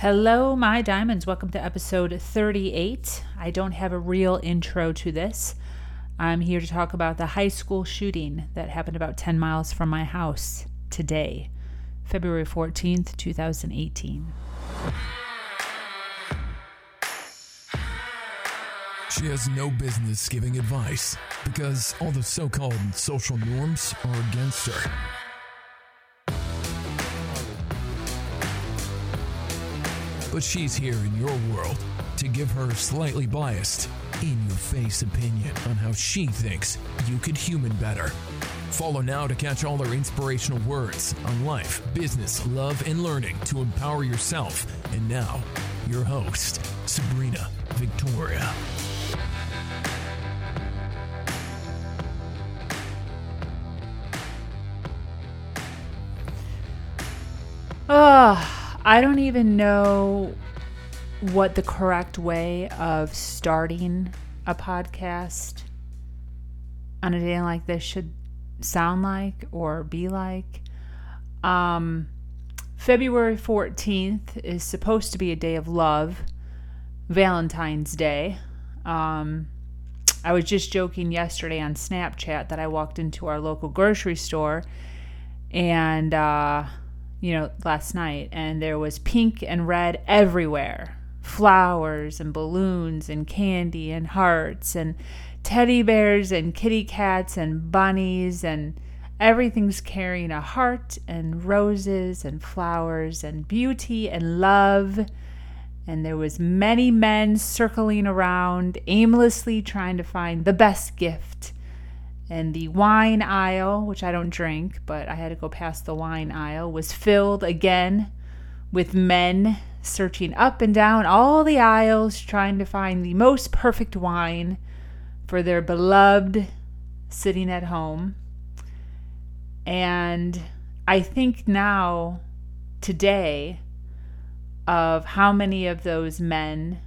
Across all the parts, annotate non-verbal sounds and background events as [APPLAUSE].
Hello, my diamonds. Welcome to episode 38. I don't have a real intro to this. I'm here to talk about the high school shooting that happened about 10 miles from my house today, February 14th, 2018. She has no business giving advice because all the so called social norms are against her. But she's here in your world to give her slightly biased, in your face opinion on how she thinks you could human better. Follow now to catch all her inspirational words on life, business, love, and learning to empower yourself. And now, your host, Sabrina Victoria. Oh, I don't even know what the correct way of starting a podcast on a day like this should sound like or be like. Um, February 14th is supposed to be a day of love, Valentine's Day. Um, I was just joking yesterday on Snapchat that I walked into our local grocery store and, uh, you know, last night, and there was pink and red everywhere. Flowers and balloons and candy and hearts and teddy bears and kitty cats and bunnies and everything's carrying a heart and roses and flowers and beauty and love. And there was many men circling around aimlessly trying to find the best gift and the wine aisle which i don't drink but i had to go past the wine aisle was filled again with men searching up and down all the aisles trying to find the most perfect wine for their beloved sitting at home. And I think now, today, of how many of those men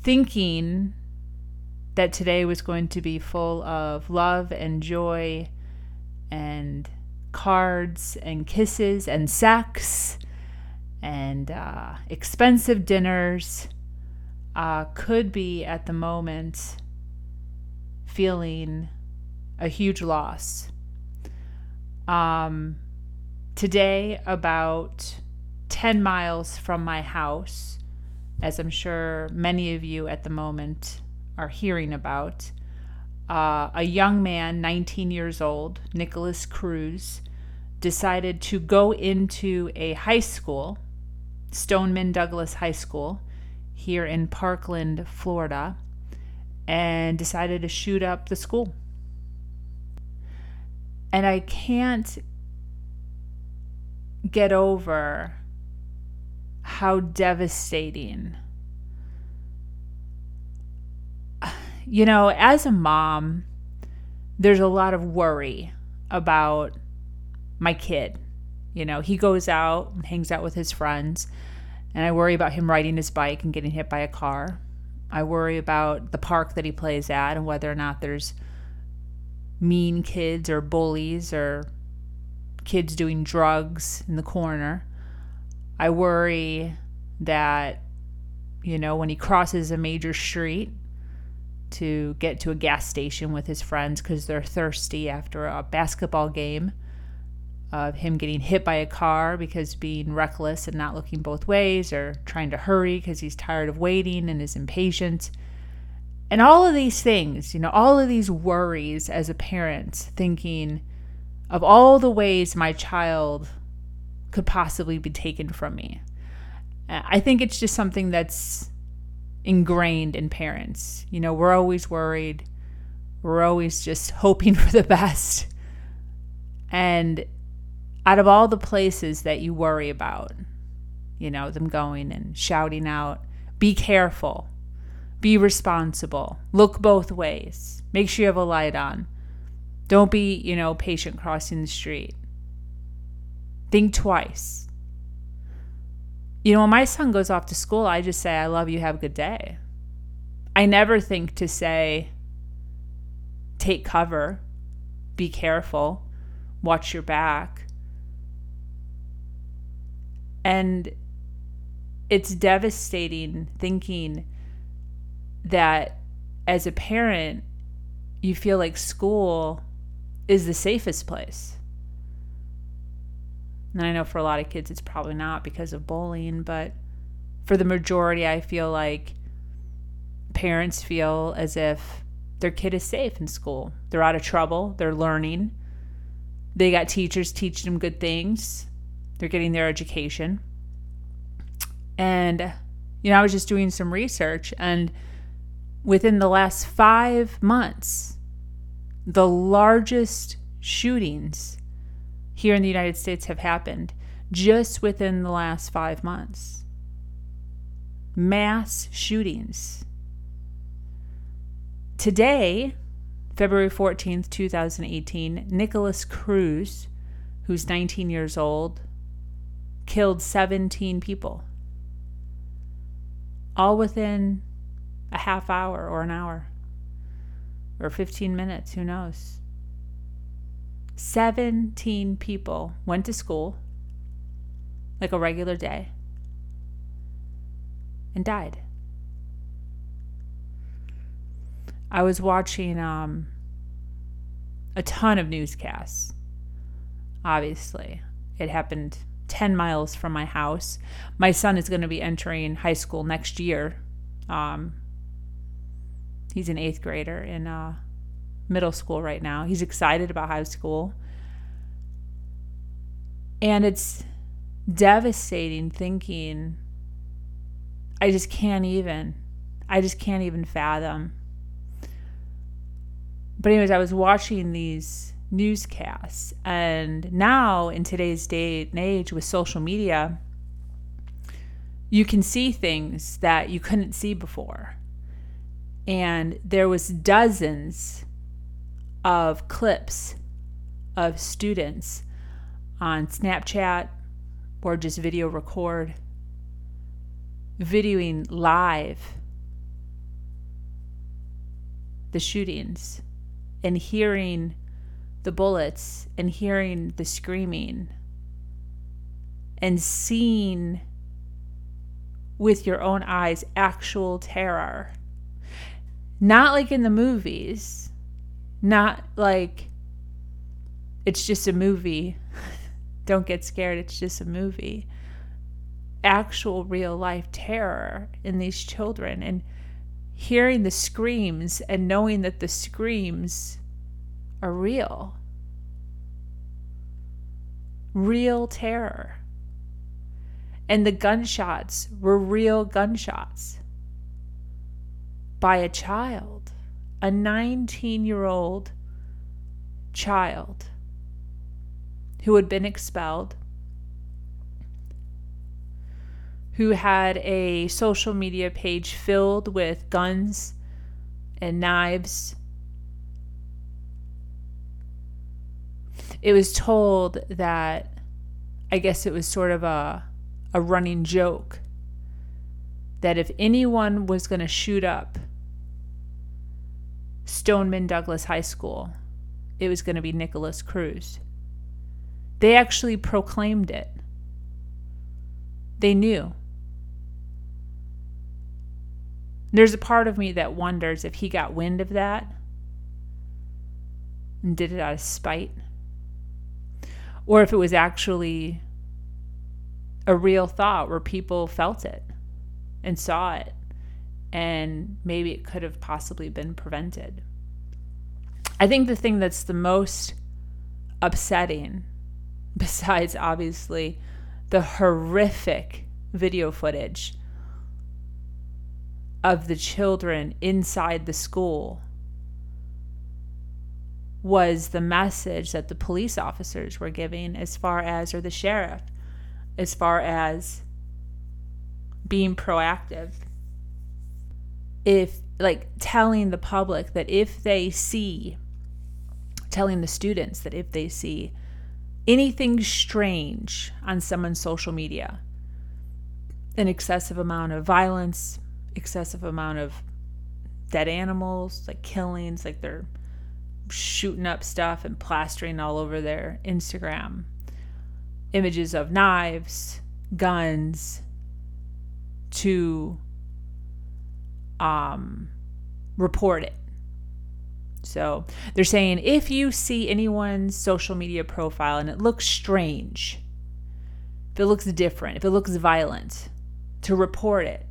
thinking that today was going to be full of love and joy and cards and kisses and sex and uh, expensive dinners uh, could be at the moment feeling a huge loss. Um, today, about 10 miles from my house, as I'm sure many of you at the moment are hearing about, uh, a young man, 19 years old, Nikolas Cruz, decided to go into a high school Stoneman Douglas High School here in Parkland, Florida, and decided to shoot up the school. And I can't get over how devastating. You know, as a mom, there's a lot of worry about my kid you know, he goes out and hangs out with his friends, and I worry about him riding his bike and getting hit by a car. I worry about the park that he plays at and whether or not there's mean kids or bullies or kids doing drugs in the corner. I worry that, you know, when he crosses a major street to get to a gas station with his friends because they're thirsty after a basketball game of him getting hit by a car because being reckless and not looking both ways or trying to hurry because he's tired of waiting and is impatient. And all of these things, you know, all of these worries as a parent, thinking of all the ways my child could possibly be taken from me. I think it's just something that's ingrained in parents. You know, we're always worried, we're always just [LAUGHS] hoping for the best. And out of all the places that you worry about, you know, them going and shouting out, be careful, be responsible, look both ways, make sure you have a light on. Don't be, you know, patient crossing the street. Think twice. You know, when my son goes off to school, I just say, I love you, have a good day. I never think to say, take cover, be careful, watch your back. And it's devastating thinking that as a parent, you feel like school is the safest place. And I know for a lot of kids, it's probably not because of bullying, but for the majority, I feel like parents feel as if their kid is safe in school. They're out of trouble, they're learning, they got teachers teaching them good things, they're getting their education. And, you know, I was just doing some research, and within the last five months, the largest shootings here in the United States have happened just within the last five months. Mass shootings. Today, February 14th, 2018, Nikolas Cruz, who's 19 years old, killed 17 people. All within a half hour or an hour or 15 minutes, who knows? 17 people went to school like a regular day and died. I was watching um, a ton of newscasts. Obviously, it happened 10 miles from my house. My son is going to be entering high school next year. Um, he's an eighth grader in uh, middle school right now. He's excited about high school. And it's devastating thinking, I just can't even, I just can't even fathom. But, anyways, I was watching these newscasts, and now in today's day and age with social media, you can see things that you couldn't see before. And there was dozens of clips of students on Snapchat or just video record, videoing live the shootings and hearing the bullets and hearing the screaming and seeing with your own eyes actual terror. Not like in the movies, not like it's just a movie. [LAUGHS] Don't get scared, it's just a movie. Actual real life terror in these children and hearing the screams and knowing that the screams are real. Real terror. And the gunshots were real gunshots by a child a 19 year old child who had been expelled, who had a social media page filled with guns and knives. It was told that, I guess it was sort of a, a running joke, that if anyone was going to shoot up Stoneman Douglas High School, it was going to be Nikolas Cruz. They actually proclaimed it. They knew. There's a part of me that wonders if he got wind of that and did it out of spite, or if it was actually a real thought where people felt it and saw it and maybe it could have possibly been prevented. I think the thing that's the most upsetting, [LAUGHS] besides obviously the horrific video footage of the children inside the school, was the message that the police officers were giving, as far as, or the sheriff, as far as being proactive if like telling the public that if they see telling the students that if they see anything strange on someone's social media an excessive amount of violence excessive amount of dead animals like killings like they're shooting up stuff and plastering all over their instagram images of knives guns to um, report it. So they're saying if you see anyone's social media profile and it looks strange, if it looks different, if it looks violent, to report it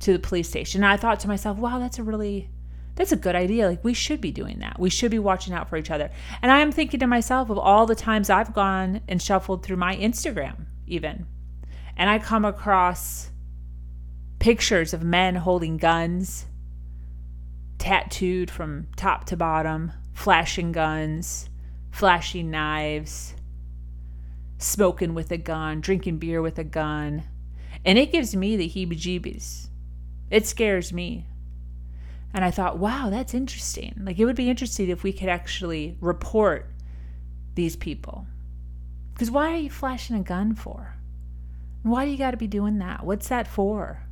to the police station. And I thought to myself, wow, that's a really that's a good idea. Like we should be doing that. We should be watching out for each other. And I am thinking to myself of all the times I've gone and shuffled through my Instagram even. And I come across pictures of men holding guns, tattooed from top to bottom, flashing guns, flashing knives, smoking with a gun, drinking beer with a gun. And it gives me the heebie jeebies. It scares me. And I thought, wow, that's interesting. Like, it would be interesting if we could actually report these people. Because why are you flashing a gun for? Why do you got to be doing that? What's that for?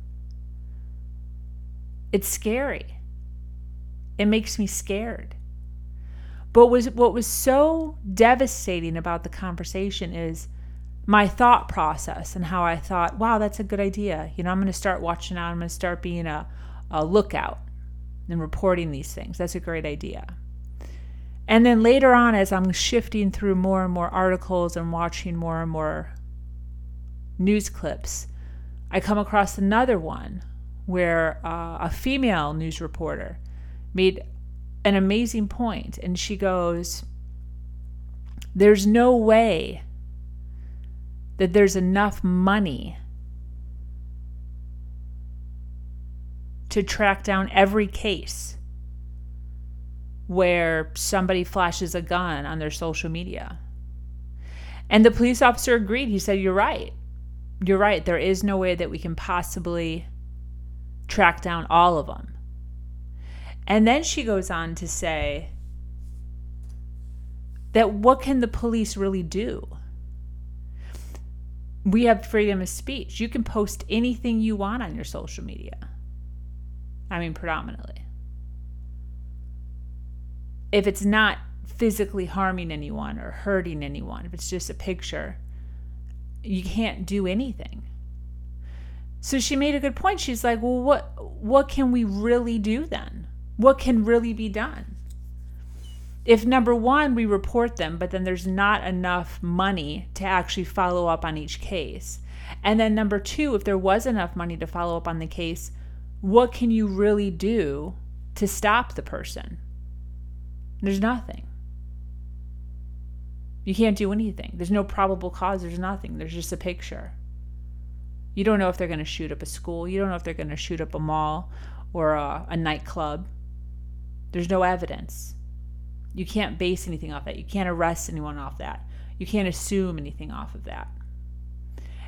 It's scary. It makes me scared. But was what was so devastating about the conversation is my thought process and how I thought, wow, that's a good idea. You know, I'm going to start watching out. I'm going to start being a, a lookout and reporting these things. That's a great idea. And then later on, as I'm shifting through more and more articles and watching more and more news clips, I come across another one where uh, a female news reporter made an amazing point, and she goes, There's no way that there's enough money to track down every case where somebody flashes a gun on their social media. And the police officer agreed. He said, You're right. You're right. There is no way that we can possibly track down all of them. And then she goes on to say that what can the police really do? We have freedom of speech. You can post anything you want on your social media. I mean, predominantly. If it's not physically harming anyone or hurting anyone, if it's just a picture, you can't do anything. So she made a good point. She's like, "Well, what what can we really do then? What can really be done?" If number 1 we report them, but then there's not enough money to actually follow up on each case. And then number 2, if there was enough money to follow up on the case, what can you really do to stop the person? There's nothing. You can't do anything. There's no probable cause. There's nothing. There's just a picture. You don't know if they're going to shoot up a school. You don't know if they're going to shoot up a mall or a, a nightclub. There's no evidence. You can't base anything off that. You can't arrest anyone off that. You can't assume anything off of that.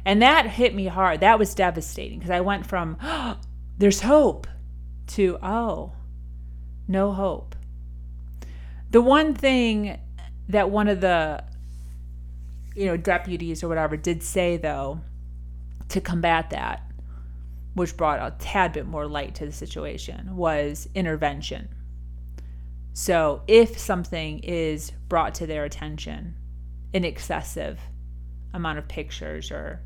And that hit me hard. That was devastating because I went from, oh, [GASPS] there's hope to, oh, no hope. The one thing that one of the you know deputies or whatever did say though to combat that which brought a tad bit more light to the situation was intervention so if something is brought to their attention an excessive amount of pictures or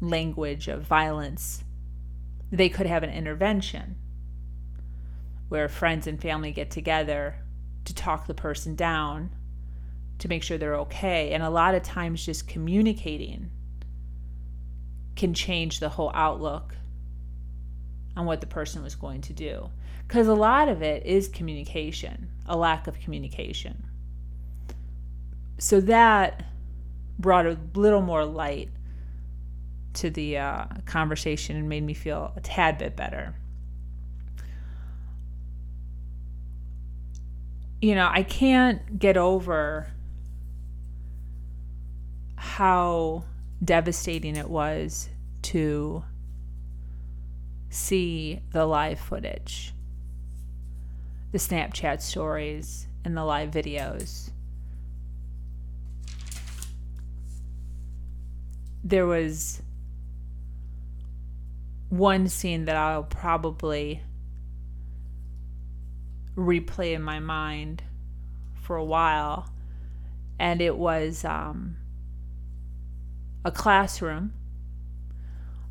language of violence they could have an intervention where friends and family get together to talk the person down to make sure they're okay. And a lot of times, just communicating can change the whole outlook on what the person was going to do. Because a lot of it is communication, a lack of communication. So that brought a little more light to the uh, conversation and made me feel a tad bit better. You know, I can't get over how devastating it was to see the live footage, the Snapchat stories, and the live videos. There was one scene that I'll probably replay in my mind for a while, and it was um, a classroom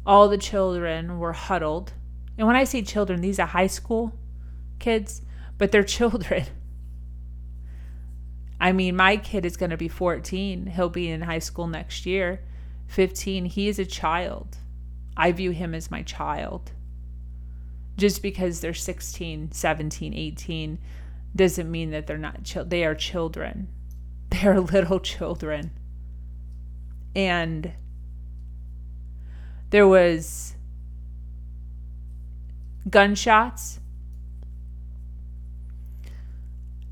all the children were huddled. And when I say children, these are high school kids, but they're [LAUGHS] children. I mean, my kid is going to be 14. He'll be in high school next year. 15. He is a child. I view him as my child. Just because they're 16, 17, 18 doesn't mean that they're not chil- they are children. [LAUGHS] They are little children. And there was gunshots.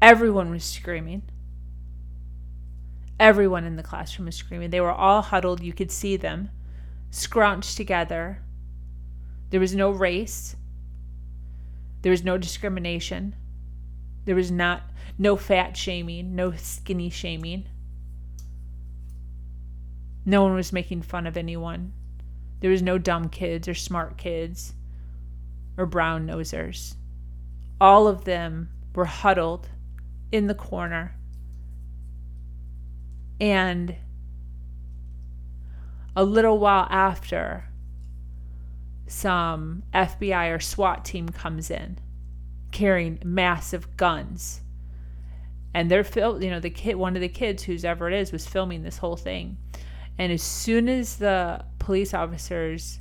Everyone was screaming. Everyone in the classroom was screaming. They were all huddled. You could see them scrunched together. There was no race. There was no discrimination. There was not no fat shaming, no skinny shaming. No one was making fun of anyone. There was no dumb kids or smart kids or brown nosers. All of them were huddled in the corner. And a little while after, some FBI or SWAT team comes in carrying massive guns. And they're fil- you know, the kid one of the kids, who's ever it is, was filming this whole thing. And as soon as the police officers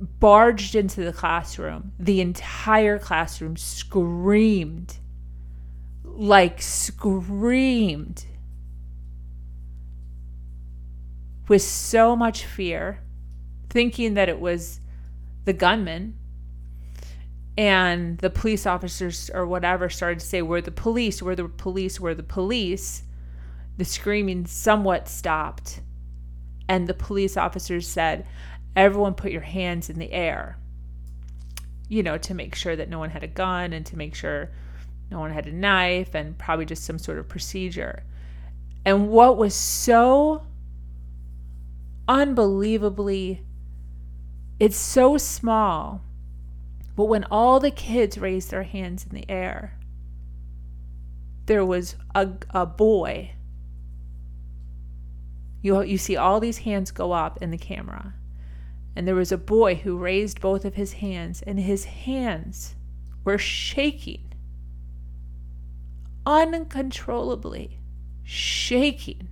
barged into the classroom, the entire classroom screamed. Like screamed with so much fear, thinking that it was the gunman. And the police officers or whatever started to say, We're the police, we're the police, we're the police. The screaming somewhat stopped. And the police officers said, Everyone put your hands in the air. You know, to make sure that no one had a gun and to make sure no one had a knife and probably just some sort of procedure. And what was so unbelievably, it's so small. But when all the kids raised their hands in the air, there was a, a boy. You, you see all these hands go up in the camera. And there was a boy who raised both of his hands, and his hands were shaking uncontrollably, shaking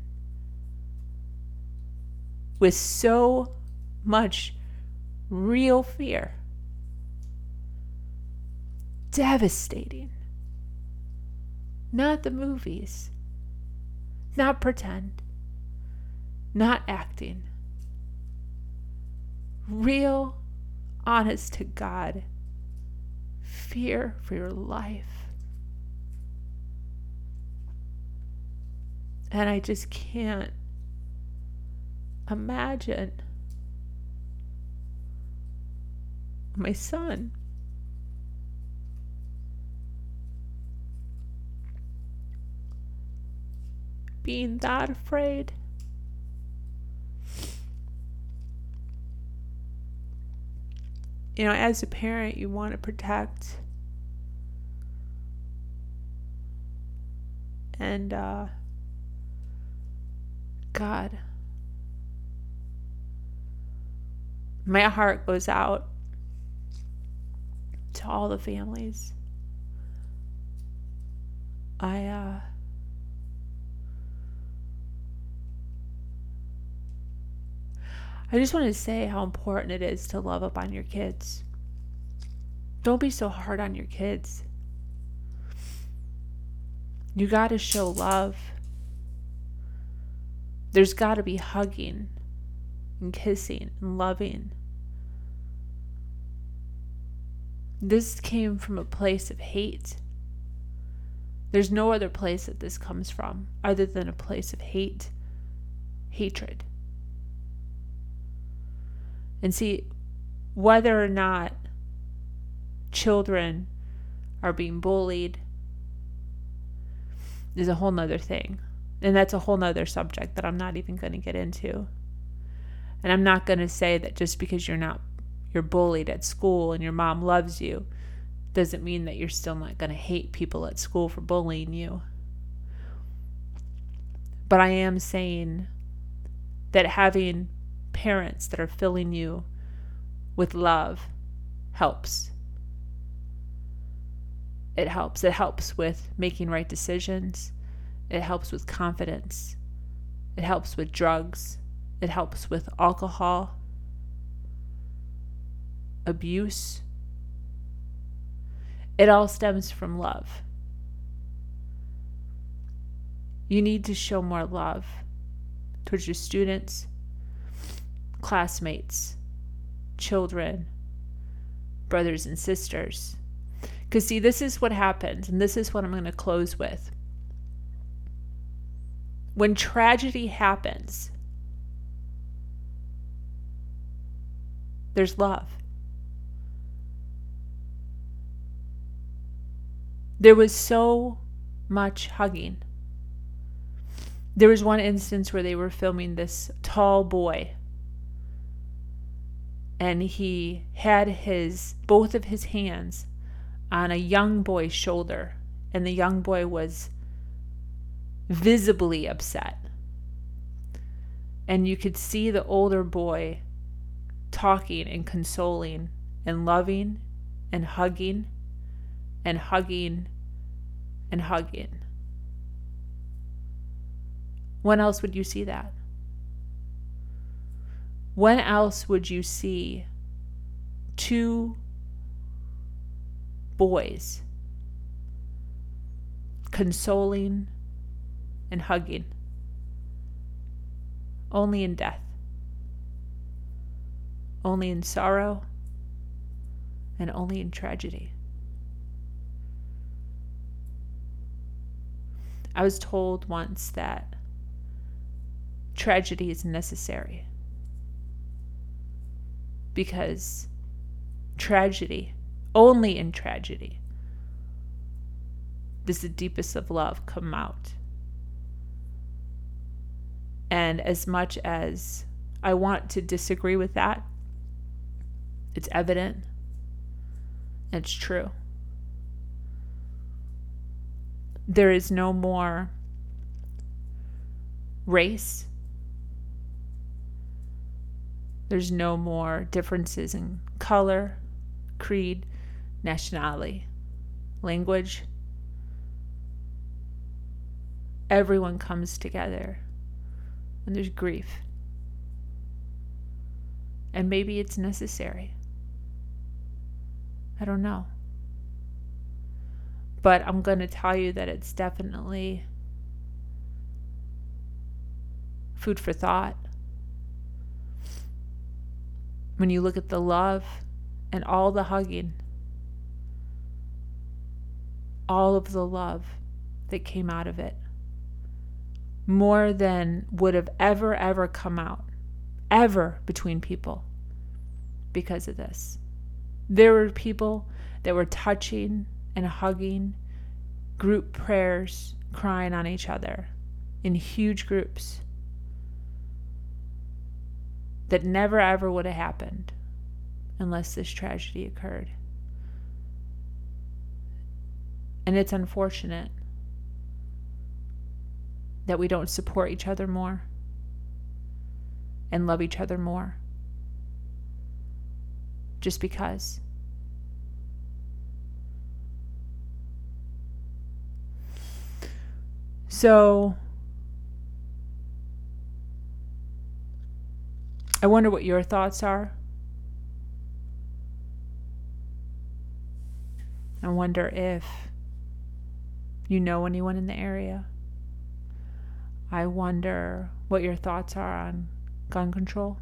with so much real fear. Devastating. Not the movies, not pretend, not acting. Real, honest to God, fear for your life. And I just can't imagine my son. Being that afraid. You know, as a parent, you want to protect. And, uh, God. my heart goes out to all the families. I uh I just want to say how important it is to love up on your kids. Don't be so hard on your kids. You got to show love. There's got to be hugging and kissing and loving. This came from a place of hate. There's no other place that this comes from other than a place of hate, hatred. And see, whether or not children are being bullied is a whole nother thing. And that's a whole nother subject that I'm not even going to get into. And I'm not going to say that just because you're not you're bullied at school and your mom loves you doesn't mean that you're still not going to hate people at school for bullying you. But I am saying that having parents that are filling you with love helps. It helps. It helps with making right decisions. It helps with confidence. It helps with drugs. It helps with alcohol, abuse. It all stems from love. You need to show more love towards your students, classmates, children, brothers and sisters. Because, see, this is what happens, and this is what I'm going to close with. When tragedy happens, there's love. There was so much hugging. There was one instance where they were filming this tall boy and he had his both of his hands on a young boy's shoulder and the young boy was visibly upset and you could see the older boy talking and consoling and loving and hugging and hugging and hugging when else would you see that? When else would you see two boys consoling and hugging? Only in death, only in sorrow, and only in tragedy. I was told once that tragedy is necessary. Because tragedy, only in tragedy, does the deepest of love come out. And as much as I want to disagree with that, it's evident, it's true. There is no more race there's no more differences in color, creed, nationality, language. Everyone comes together and there's grief. And maybe it's necessary. I don't know. But I'm going to tell you that it's definitely food for thought when you look at the love and all the hugging, all of the love that came out of it, more than would have ever, ever come out, ever between people because of this. There were people that were touching and hugging, group prayers, crying on each other in huge groups that never ever would have happened unless this tragedy occurred. And it's unfortunate that we don't support each other more and love each other more just because. So, I wonder what your thoughts are. I wonder if you know anyone in the area. I wonder what your thoughts are on gun control.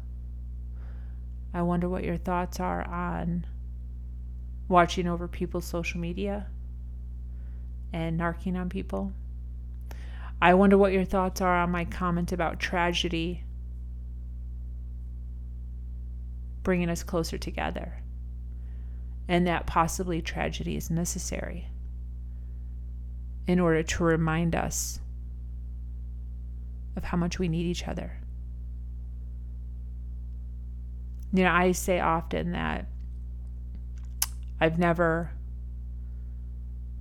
I wonder what your thoughts are on watching over people's social media and narking on people. I wonder what your thoughts are on my comment about tragedy bringing us closer together, and that possibly tragedy is necessary in order to remind us of how much we need each other. You know, I say often that I've never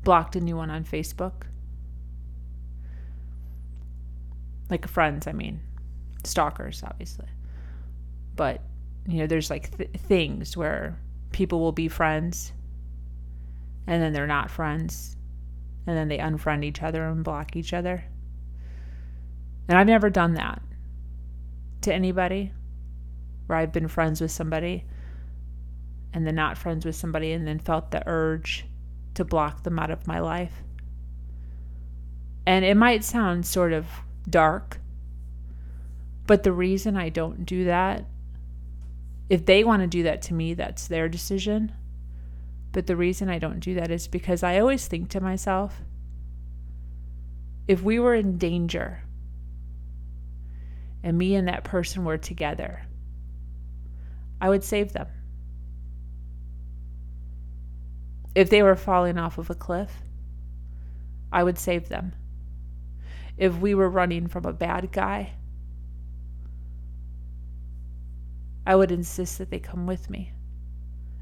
blocked anyone on Facebook. Like friends, I mean, stalkers, obviously. but you know, there's like th- things where people will be friends and then they're not friends and then they unfriend each other and block each other. And I've never done that to anybody where I've been friends with somebody and then not friends with somebody and then felt the urge to block them out of my life. And it might sound sort of dark, but the reason I don't do that, if they want to do that to me, that's their decision. But the reason I don't do that is because I always think to myself, if we were in danger and me and that person were together, I would save them. If they were falling off of a cliff, I would save them. If we were running from a bad guy, I would insist that they come with me.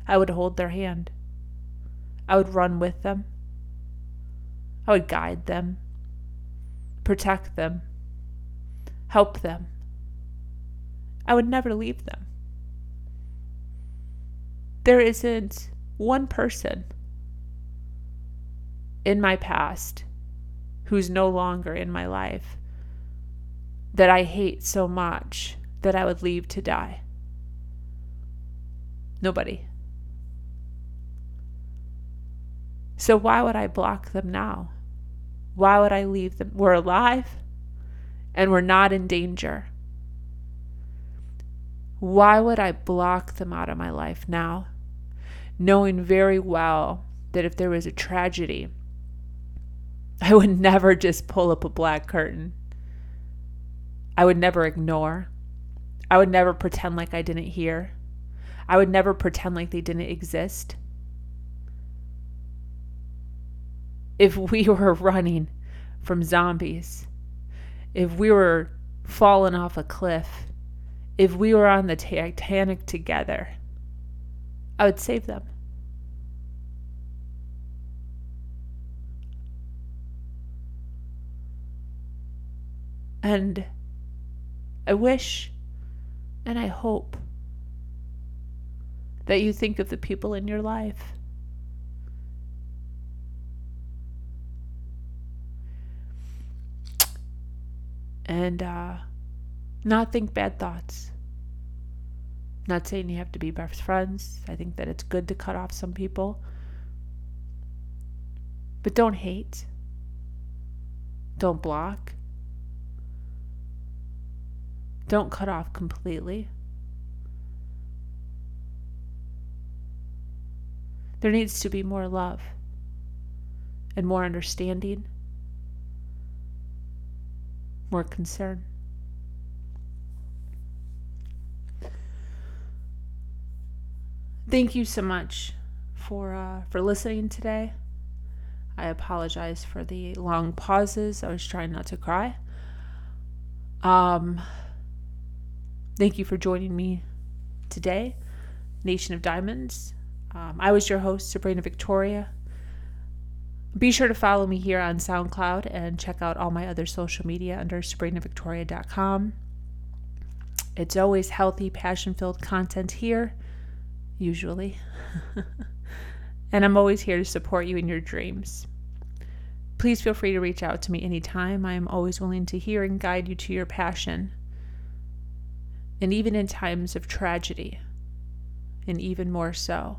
I would hold their hand. I would run with them. I would guide them, protect them, help them. I would never leave them. There isn't one person in my past who's no longer in my life that I hate so much that I would leave to die. Nobody. So why would I block them now? Why would I leave them? We're alive and we're not in danger. Why would I block them out of my life now, knowing very well that if there was a tragedy, I would [LAUGHS] never just pull up a black curtain. I would never ignore. I would never pretend like I didn't hear. I would never pretend like they didn't exist. If we [LAUGHS] were running from zombies, if we were falling off a cliff, if we were on the Titanic together, I would save them. And I wish and I hope that you think of the people in your life. And uh, not think bad thoughts. Not saying you have to be best friends. I think that it's good to cut off some people. But don't hate. Don't block. Don't cut off completely. There needs to be more love and more understanding, more concern. Thank you so much for uh, for listening today. I apologize for the long pauses. I was trying not to cry. Um, Thank you for joining me today, Nation of Diamonds. Um, I was your host, Sabrina Victoria. Be sure to follow me here on SoundCloud and check out all my other social media under sabrinavictoria.com. It's always healthy, passion filled content here, usually. [LAUGHS] and I'm always here to support you in your dreams. Please feel free to reach out to me anytime. I am always willing to hear and guide you to your passion and even in times of tragedy, and even more so,